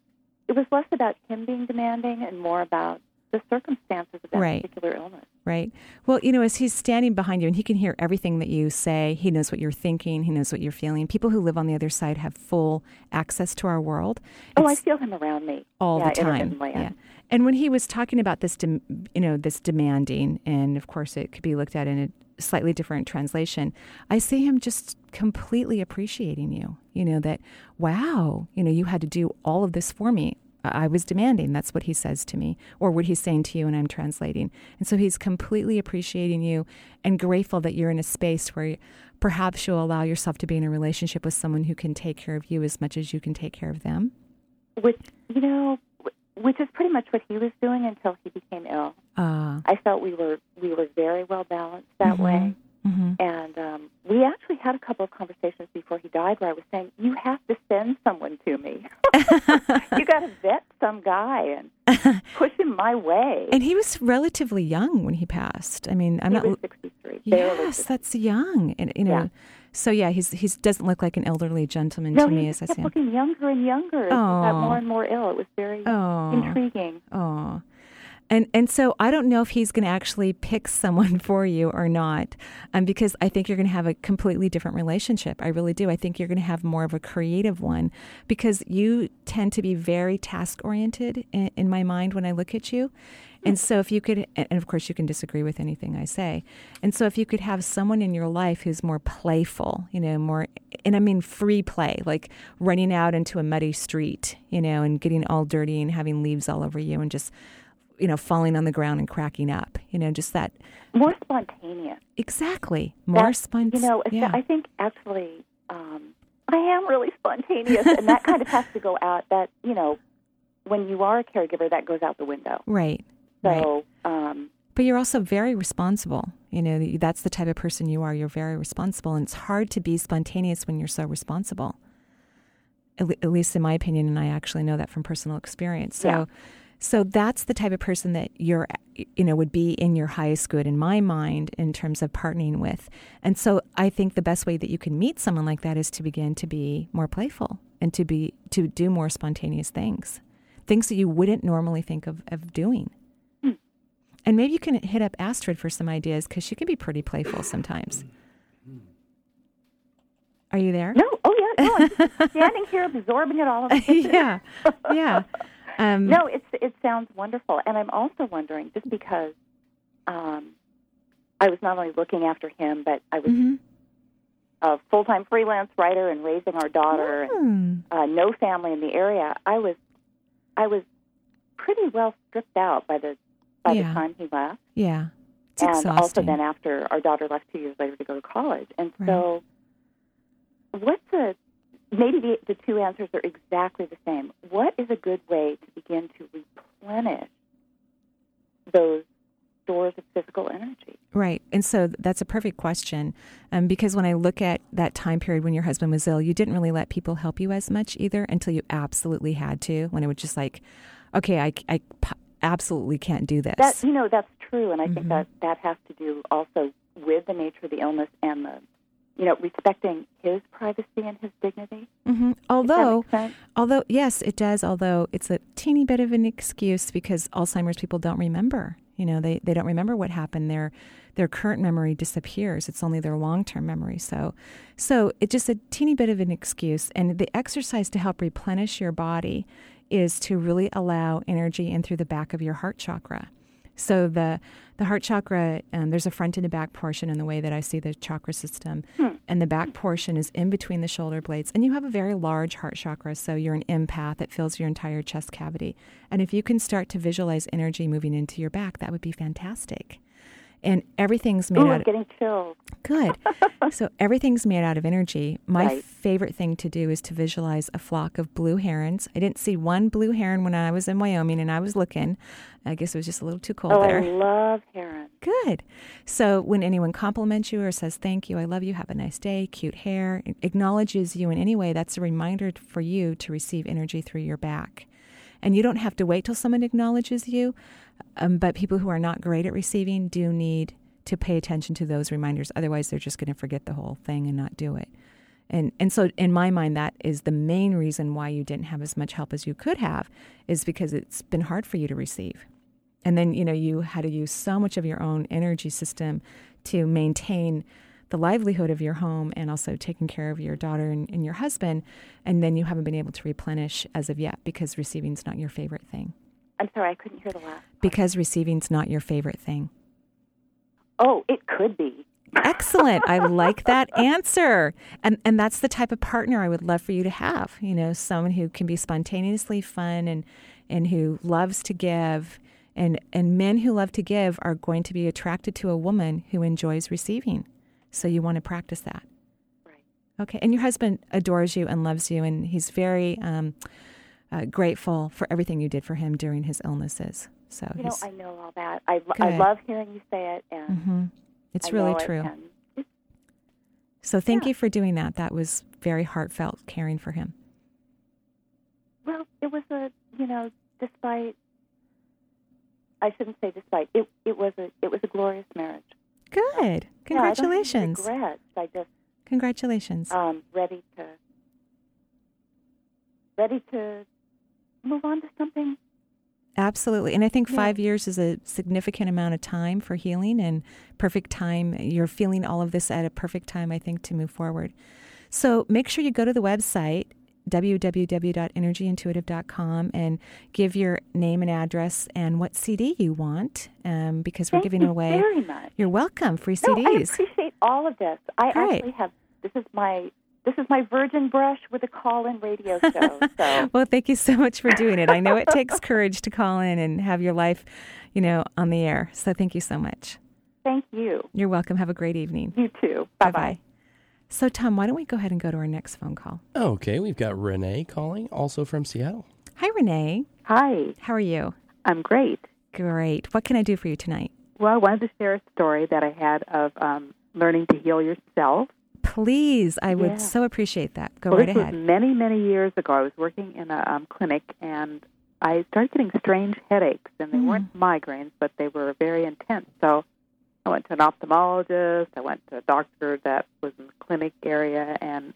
it was less about him being demanding and more about the circumstances of that Right. particular illness. right. Well, you know, as he's standing behind you and he can hear everything that you say, he knows what you're thinking, he knows what you're feeling. People who live on the other side have full access to our world. Oh, I feel him around me all yeah, the time. Yeah. And when he was talking about this, dem- you know, this demanding, and of course it could be looked at in a slightly different translation, I see him just completely appreciating you. You know, that, wow, you know, you had to do all of this for me. I was demanding. That's what he says to me, or what he's saying to you, and I'm translating. And so he's completely appreciating you and grateful that you're in a space where perhaps you'll allow yourself to be in a relationship with someone who can take care of you as much as you can take care of them. With, you know, which is pretty much what he was doing until he became ill. Uh, I felt we were we were very well balanced that Mhm. way. hmm And um, we actually had a couple of conversations before he died where I was saying, "You have to send someone to me. you got to vet some guy and push him my way." And he was relatively young when he passed. I mean, I'm he not. 63. barely yes, 63. that's young, and you know. Yeah. So yeah, he's he doesn't look like an elderly gentleman no, to me as I see him. looking younger and younger he got more and more ill. It was very Oh, intriguing. oh, and and so I don't know if he's going to actually pick someone for you or not, um, because I think you're going to have a completely different relationship. I really do. I think you're going to have more of a creative one because you tend to be very task oriented in, in my mind when I look at you. And so, if you could, and of course, you can disagree with anything I say. And so, if you could have someone in your life who's more playful, you know, more, and I mean free play, like running out into a muddy street, you know, and getting all dirty and having leaves all over you and just, you know, falling on the ground and cracking up, you know, just that. More spontaneous. Exactly. More spontaneous. You know, yeah. I think actually um, I am really spontaneous, and that kind of has to go out. That you know, when you are a caregiver, that goes out the window. right. Right. So, um, But you're also very responsible. You know, that's the type of person you are. You're very responsible. And it's hard to be spontaneous when you're so responsible. At, at least in my opinion, and I actually know that from personal experience. So, Yeah. so that's the type of person that you're, you know, would be in your highest good in my mind in terms of partnering with. And so I think the best way that you can meet someone like that is to begin to be more playful and to be to do more spontaneous things, things that you wouldn't normally think of of doing. And maybe you can hit up Astrid for some ideas because she can be pretty playful sometimes. Are you there? No, oh yeah, no, I'm standing here absorbing it all. yeah, yeah. Um, No, it's it sounds wonderful, and I'm also wondering just because um, I was not only looking after him, but I was mhm. a full time freelance writer and raising our daughter, and Hmm. uh, no family in the area. I was I was pretty well stripped out by the by Yeah. the time he left, Yeah, it's and also then after our daughter left two years later to go to college. And so, what's a maybe the, the two answers are exactly the same. What is a good way to begin to replenish those stores of physical energy? Right. And so that's a perfect question. Um, because when I look at that time period when your husband was ill, you didn't really let people help you as much either until you absolutely had to, when it was just like, okay, I, I absolutely can't do this. That you know that's true, and I think Mhm. that that has to do also with the nature of the illness and the you know respecting his privacy and his dignity. hmm Although, although, yes, it does. Although it's a teeny bit of an excuse because Alzheimer's people don't remember. You know, they, they don't remember what happened. Their their current memory disappears. It's only their long term memory. So, so it's just a teeny bit of an excuse. And the exercise to help replenish your body is to really allow energy in through the back of your heart chakra. So the the heart chakra, um, there's a front and a back portion in the way that I see the chakra system, and the back portion is in between the shoulder blades. And you have a very large heart chakra, so you're an empath. It fills your entire chest cavity. And if you can start to visualize energy moving into your back, that would be fantastic. And everything's made Ooh, out I'm getting chills. Good. so everything's made out of energy. My Right. favorite thing to do is to visualize a flock of blue herons. I didn't see one blue heron when I was in Wyoming and I was looking. I guess it was just a little too cold Oh, there. I love heron. Good. So when anyone compliments you or says thank you, I love you, have a nice day, cute hair, acknowledges you in any way, that's a reminder for you to receive energy through your back. And you don't have to wait till someone acknowledges you, um, but people who are not great at receiving do need to pay attention to those reminders. Otherwise, they're just going to forget the whole thing and not do it. And and so in my mind, that is the main reason why you didn't have as much help as you could have, is because it's been hard for you to receive. And then, you know, you had to use so much of your own energy system to maintain the livelihood of your home and also taking care of your daughter and, and your husband. And then you haven't been able to replenish as of yet because receiving's not your favorite thing. I'm sorry, I couldn't hear the last. Because receiving's not your favorite thing. Oh, it could be. Excellent. I like that answer. And and that's the type of partner I would love for you to have. You know, someone who can be spontaneously fun and and who loves to give. And and men who love to give are going to be attracted to a woman who enjoys receiving. So you want to practice that. Right. Okay. And your husband adores you and loves you and he's very um, uh, grateful for everything you did for him during his illnesses. So You know, I know all that. I, I love hearing you say it, and Mhm. it's I really it, true. So thank Yeah. you for doing that. That was very heartfelt caring for him. well, it was a you know, despite I shouldn't say despite it. It was a it was a glorious marriage. Good. Yeah, I don't have any Congratulations. regrets. I just Congratulations. um, ready to ready to move on to something. Absolutely. And I think Yeah. five years is a significant amount of time for healing and perfect time. You're feeling all of this at a perfect time, I think, to move forward. So make sure you go to the website, www.energyintuitive.com, and give your name and address and what CD you want um, because we're Thank giving you away. very much. You're welcome. Free CDs. No, I appreciate all of this. I Great. actually have this is my this is my virgin brush with a call-in radio show. So well, thank you so much for doing it. I know it takes courage to call in and have your life, you know, on the air. So thank you so much. thank you. You're welcome. Have a great evening. You too. Bye bye. Bye-bye. So, Tom, why don't we go ahead and go to our next phone call? Okay, we've got Renee calling, also from Seattle. Hi, Renee. Hi, How are you? I'm great. Great. What can I do for you tonight? well, I wanted to share a story that I had of um, learning to heal yourself. Please, I would Yeah. so appreciate that. Go well, right this ahead. was many, many years ago. I was working in a um, clinic, and I started getting strange headaches, and they Mm. weren't migraines, but they were very intense. So I went to an ophthalmologist. I went to a doctor that was in the clinic area, and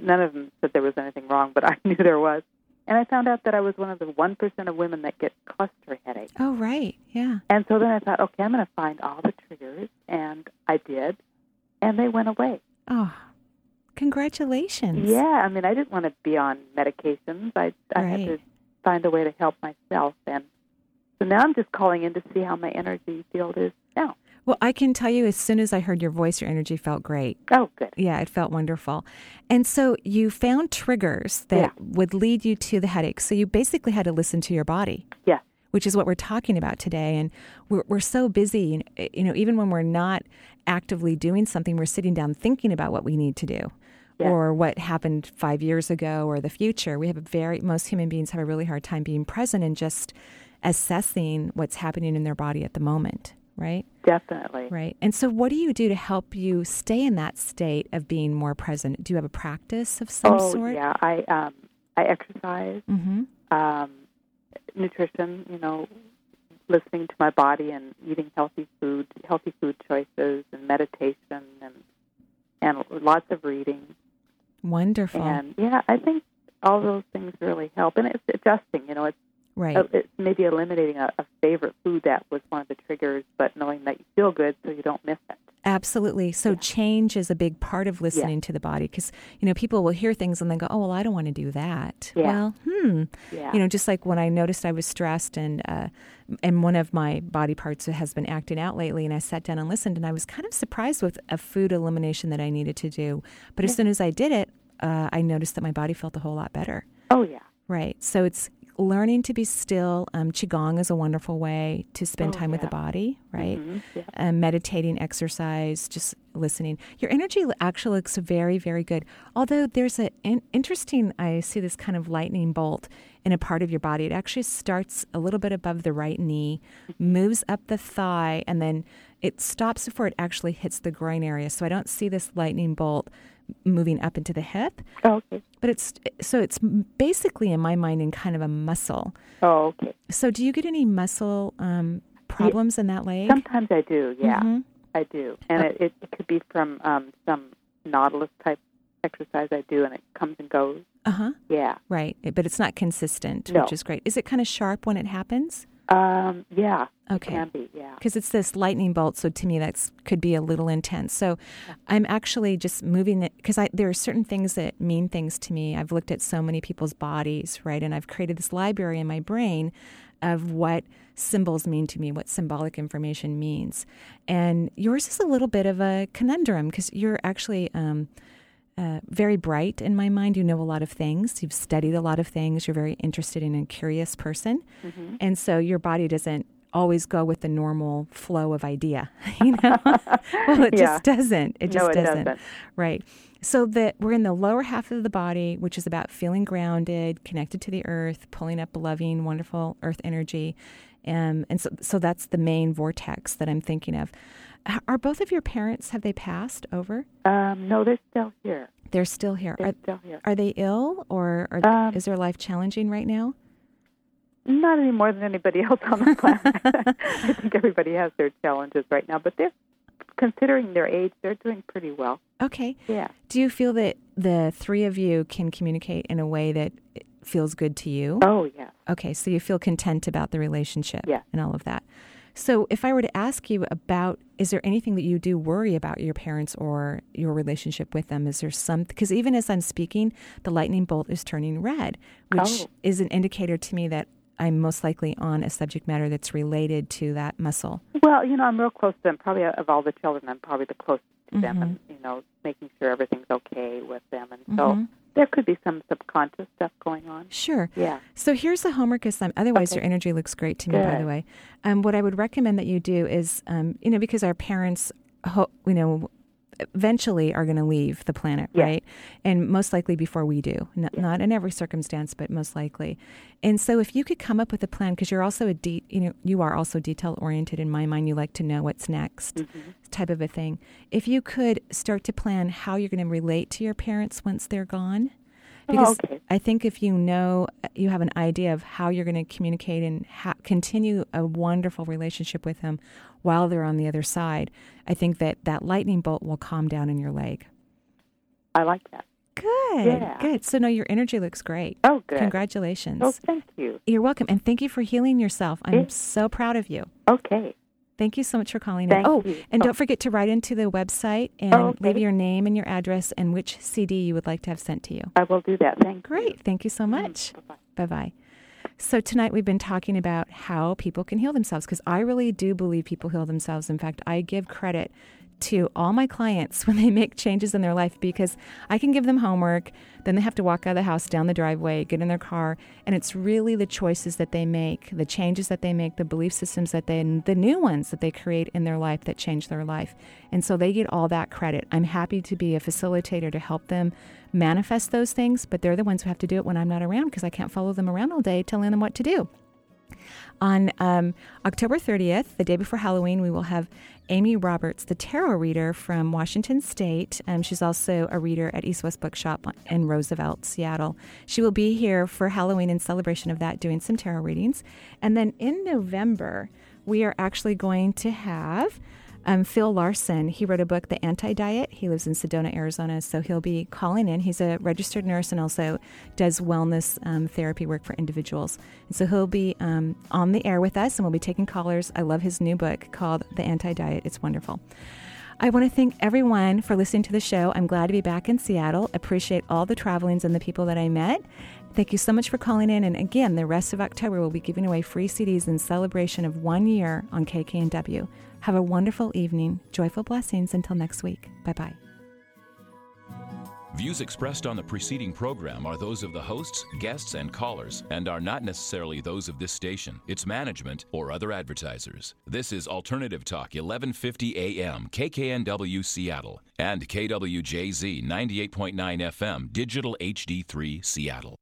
none of them said there was anything wrong, but I knew there was. And I found out that I was one of the 1% of women that get cluster headaches. oh, right. Yeah. And so then I thought, okay, I'm going to find all the triggers, and I did, and they went away. Oh, congratulations. Yeah, I mean, I didn't want to be on medications. I I had to find a way to help myself, and so now I'm just calling in to see how my energy field is now. Well, I can tell you as soon as I heard your voice, your energy felt great. Oh, good. Yeah, it felt wonderful. And so you found triggers that Yeah. would lead you to the headache. So you basically had to listen to your body. Yeah. Which is what we're talking about today. And we're, we're so busy, you eh, know, even when we're not actively doing something, we're sitting down thinking about what we need to do Yeah. or what happened five years ago or the future. We have a very, most human beings have a really hard time being present and just assessing what's happening in their body at the moment, right? Definitely. Right. And so, what do you do to help you stay in that state of being more present? Do you have a practice of some oh, sort? yeah. I um I exercise, Mm-hmm. um, nutrition. You know, listening to my body and eating healthy food, healthy food choices, and meditation, and and lots of reading. Wonderful. And yeah, I think all those things really help. And it's adjusting. You know, it's right. Uh, maybe eliminating a, a favorite food that was one of the triggers, but knowing that you feel good so you don't miss it. Absolutely. So, Yeah. change is a big part of listening to the body because, you know, people will hear things and they go, oh, well, I don't want to do that. Yeah. Well, hmm. Yeah. You know, just like when I noticed I was stressed and, uh, and one of my body parts has been acting out lately, and I sat down and listened, and I was kind of surprised with a food elimination that I needed to do. But as soon as I did it, uh, I noticed that my body felt a whole lot better. oh yeah. Right. So it's learning to be still. Um, Qigong is a wonderful way to spend Oh, time with the body, right? Mhm, yeah. Um, meditating, exercise, just listening. Your energy actually looks very, very good. Although there's an in- interesting, I see this kind of lightning bolt in a part of your body. It actually starts a little bit above the right knee, moves up the thigh, and then it stops before it actually hits the groin area. So I don't see this lightning bolt moving up into the hip Oh, okay. but it's so it's basically in my mind in kind of a muscle. Oh, okay. So do you get any muscle um, problems in that leg? Sometimes I do. Yeah, Mhm. I do, and it, it, it could be from um, some nautilus type exercise I do, and it comes and goes. Uh-huh. Yeah. Right. But it's not consistent, No. which is great. Is it kind of sharp when it happens? Um, yeah. Okay. It can be. Yeah. Because it's this lightning bolt, so to me that could be a little intense. So I'm actually just moving it because there are certain things that mean things to me. I've looked at so many people's bodies, right, and I've created this library in my brain of what symbols mean to me, what symbolic information means. And yours is a little bit of a conundrum because you're actually um, uh, very bright in my mind. You know a lot of things. You've studied a lot of things. You're very interested in a curious person. Mm-hmm. And so your body doesn't always go with the normal flow of idea, you know? well, it Yeah. just doesn't. It just no, it doesn't. doesn't. Right. So that we're in the lower half of the body, which is about feeling grounded, connected to the earth, pulling up loving, wonderful earth energy. Um, and so, so that's the main vortex that I'm thinking of. Are both of your parents, have they passed over? Um, no, they're still here. They're still here. They're Are, still here. are they ill or are, Um, is their life challenging right now? Not any more than anybody else on the planet. I think everybody has their challenges right now, but they're considering their age, they're doing pretty well. Okay. Yeah. Do you feel that the three of you can communicate in a way that feels good to you? Oh, yeah. Okay, so you feel content about the relationship Yeah. and all of that. So, if I were to ask you about, is there anything that you do worry about your parents or your relationship with them? Is there some, because even as I'm speaking, the lightning bolt is turning red, which Oh. is an indicator to me that I'm most likely on a subject matter that's related to that muscle. Well, you know, I'm real close to them. Probably of all the children, I'm probably the closest to them, Mhm. and you know, making sure everything's okay with them. And so Mhm. There could be some subconscious stuff going on. Sure. Yeah. So here's the homework assignment. Otherwise, Okay. your energy looks great to me, by the way. Um, what I would recommend that you do is, um, you know, because our parents, ho- you know, eventually are going to leave the planet, right? And most likely before we do. N- Not in every circumstance, but most likely. And so if you could come up with a plan because you're also a de- you know, you are also detail oriented in my mind, you like to know what's next. Mm-hmm. Type of a thing. If you could start to plan how you're going to relate to your parents once they're gone, because oh, okay. I think if you know, uh, you have an idea of how you're going to communicate and ha- continue a wonderful relationship with them while they're on the other side, I think that that lightning bolt will calm down in your leg. I like that. Good, Yeah. good. So, no, your energy looks great. Oh, good. Congratulations. Oh, thank you. You're welcome. And thank you for healing yourself. I'm Yeah. so proud of you. Okay. Thank you so much for calling Thank in. Oh, you. and Oh. don't forget to write into the website and Oh, okay. leave your name and your address and which CD you would like to have sent to you. I will do that. Thank you. Great. Thank you so mm-hmm. much. Bye-bye. Bye bye. So, tonight we've been talking about how people can heal themselves because I really do believe people heal themselves. In fact, I give credit to all my clients when they make changes in their life because I can give them homework, then they have to walk out of the house, down the driveway, get in their car, and it's really the choices that they make, the changes that they make, the belief systems that they, the new ones that they create in their life that change their life. And so they get all that credit. I'm happy to be a facilitator to help them manifest those things, but they're the ones who have to do it when I'm not around because I can't follow them around all day telling them what to do. On um, October 30th, the day before Halloween, we will have Amy Roberts, the tarot reader from Washington State. Um, she's also a reader at East West Bookshop in Roosevelt, Seattle. She will be here for Halloween in celebration of that, doing some tarot readings. And then in November, we are actually going to have um, Phil Larson, he wrote a book, The Anti Diet. He lives in Sedona, Arizona, so he'll be calling in. He's a registered nurse and also does wellness um, therapy work for individuals. And so he'll be um, on the air with us and we'll be taking callers. I love his new book called The Anti Diet. It's wonderful. I want to thank everyone for listening to the show. I'm glad to be back in Seattle. Appreciate all the travelings and the people that I met. Thank you so much for calling in. And again, the rest of October, we'll be giving away free CDs in celebration of one year on KKNW. Have a wonderful evening. Joyful blessings until next week. Bye bye. Views expressed on the preceding program are those of the hosts, guests, and callers, and are not necessarily those of this station, its management, or other advertisers. This is Alternative Talk, 1150 AM, KKNW Seattle, and KWJZ 98.9 FM, Digital HD3 Seattle.